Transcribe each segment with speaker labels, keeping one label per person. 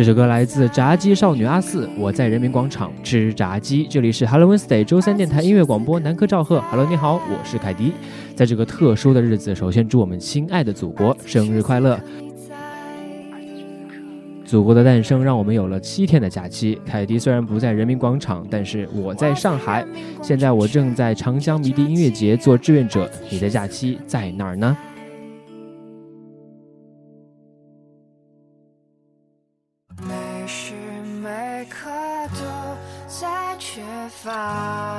Speaker 1: 这首歌来自炸鸡少女阿四，我在人民广场吃炸鸡。这里是 Hello Wednesday 周三电台音乐广播，南柯赵贺。Hello，你好，我是凯迪。在这个特殊的日子，首先祝我们亲爱的祖国生日快乐！祖国的诞生让我们有了七天的假期。凯迪虽然不在人民广场，但是我在上海。现在我正在长江迷笛音乐节做志愿者。你的假期在哪儿呢？啊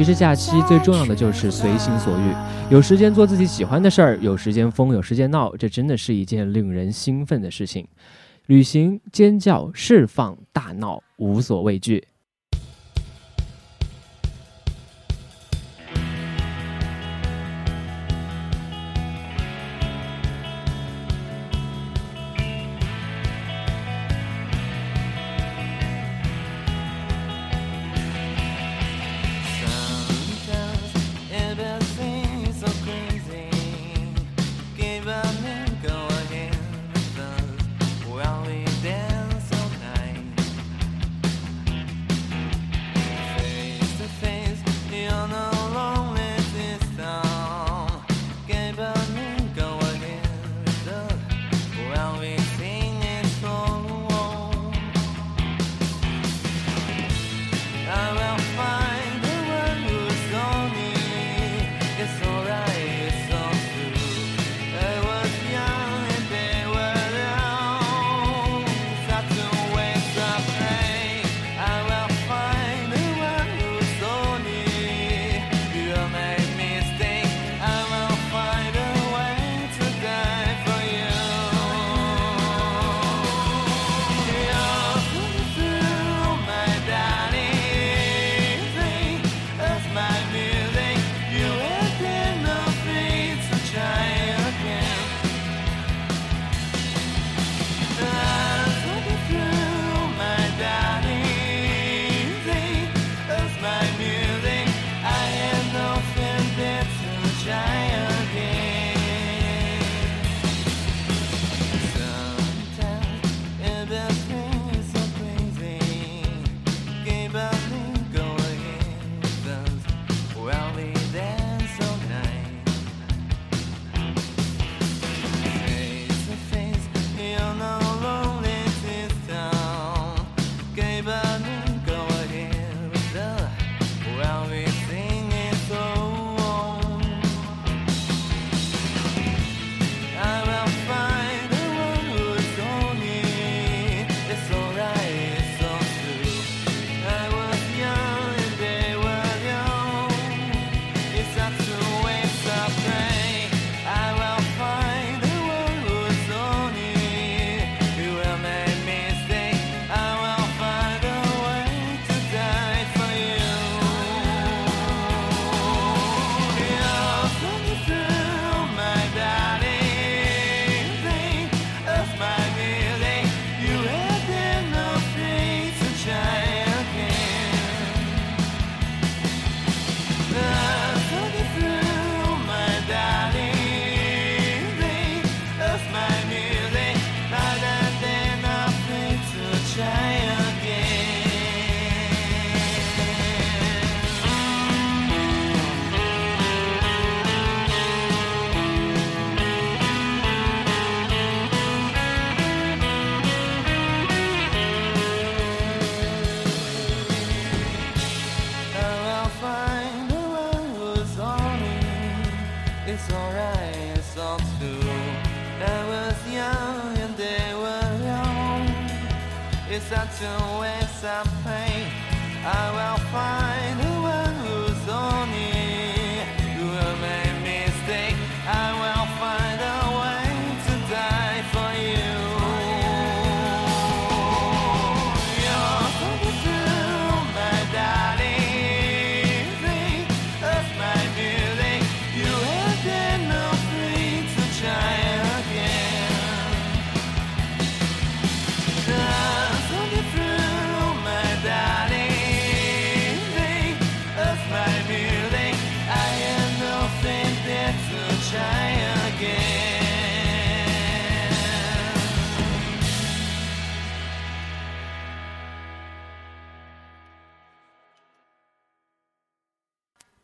Speaker 2: 其实假期最重要的就是随心所欲有时间做自己喜欢的事儿有时间疯有时间闹这真的是一件令人兴奋的事情。旅行尖叫释放大闹无所畏惧。Such a waste of pain. Oh, I will find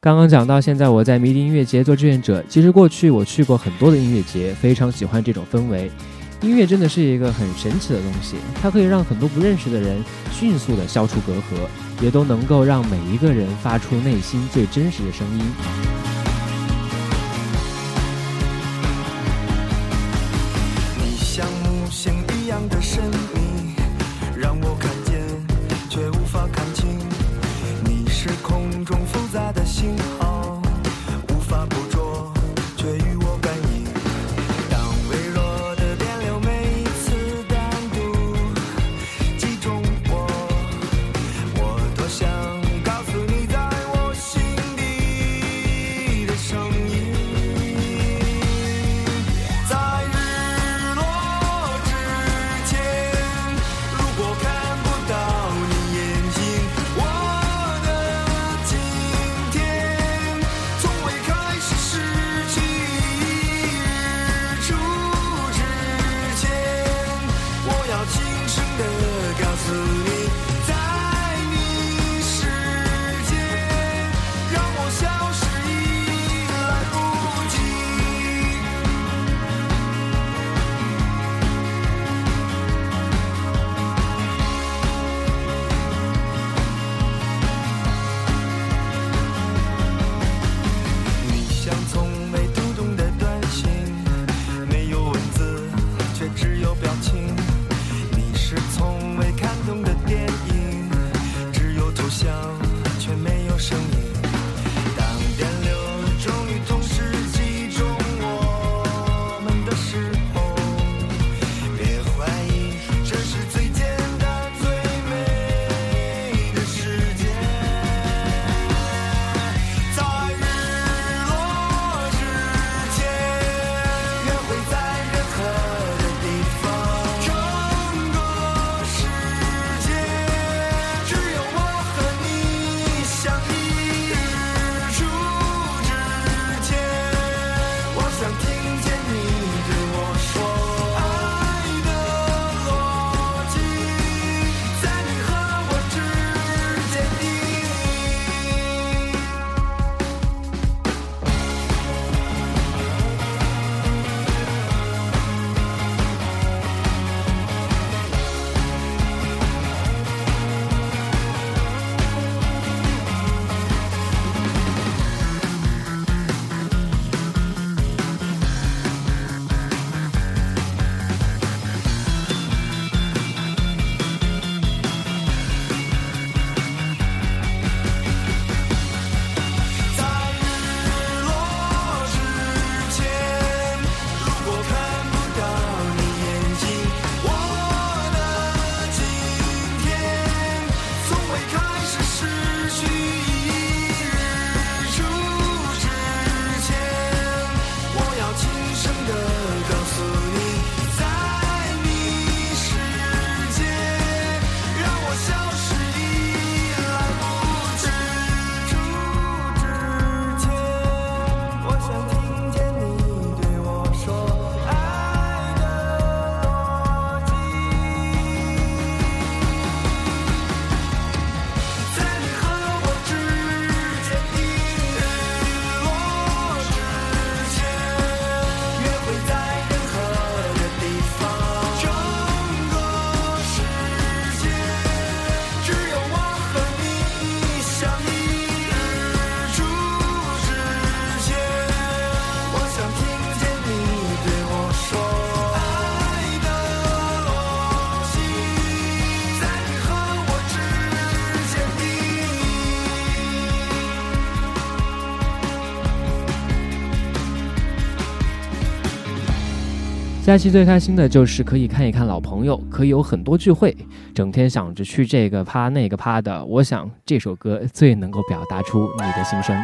Speaker 3: 刚刚讲到，现在我在迷笛音乐节做志愿者。其实过去我去过很多的音乐节，非常喜欢这种氛围。音乐真的是一个很神奇的东西，它可以让很多不认识的人迅速的消除隔阂，也都能够让每一个人发出内心最真实的声音。
Speaker 4: 假期最开心的就是可以看一看老朋友可以有很多聚会整天想着去这个趴那个趴的我想这首歌最能够表达出你的心声。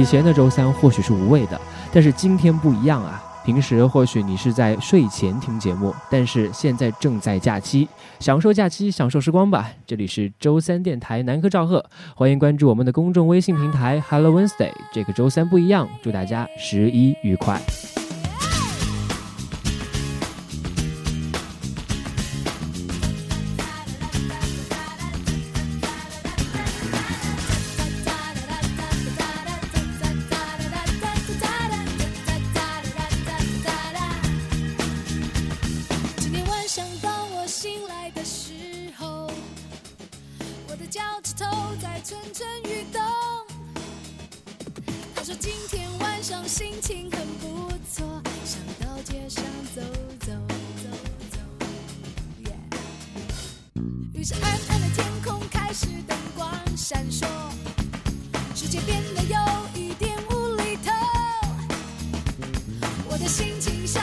Speaker 4: 以前的周三或许是无味的，但是今天不一样啊。平时或许你是在睡前听节目，但是现在正在假期，享受假期，享受时光吧。这里是周三电台南柯赵贺，欢迎关注我们的公众微信平台 Hello Wednesday。这个周三不一样，祝大家十一愉快。
Speaker 5: 的心情像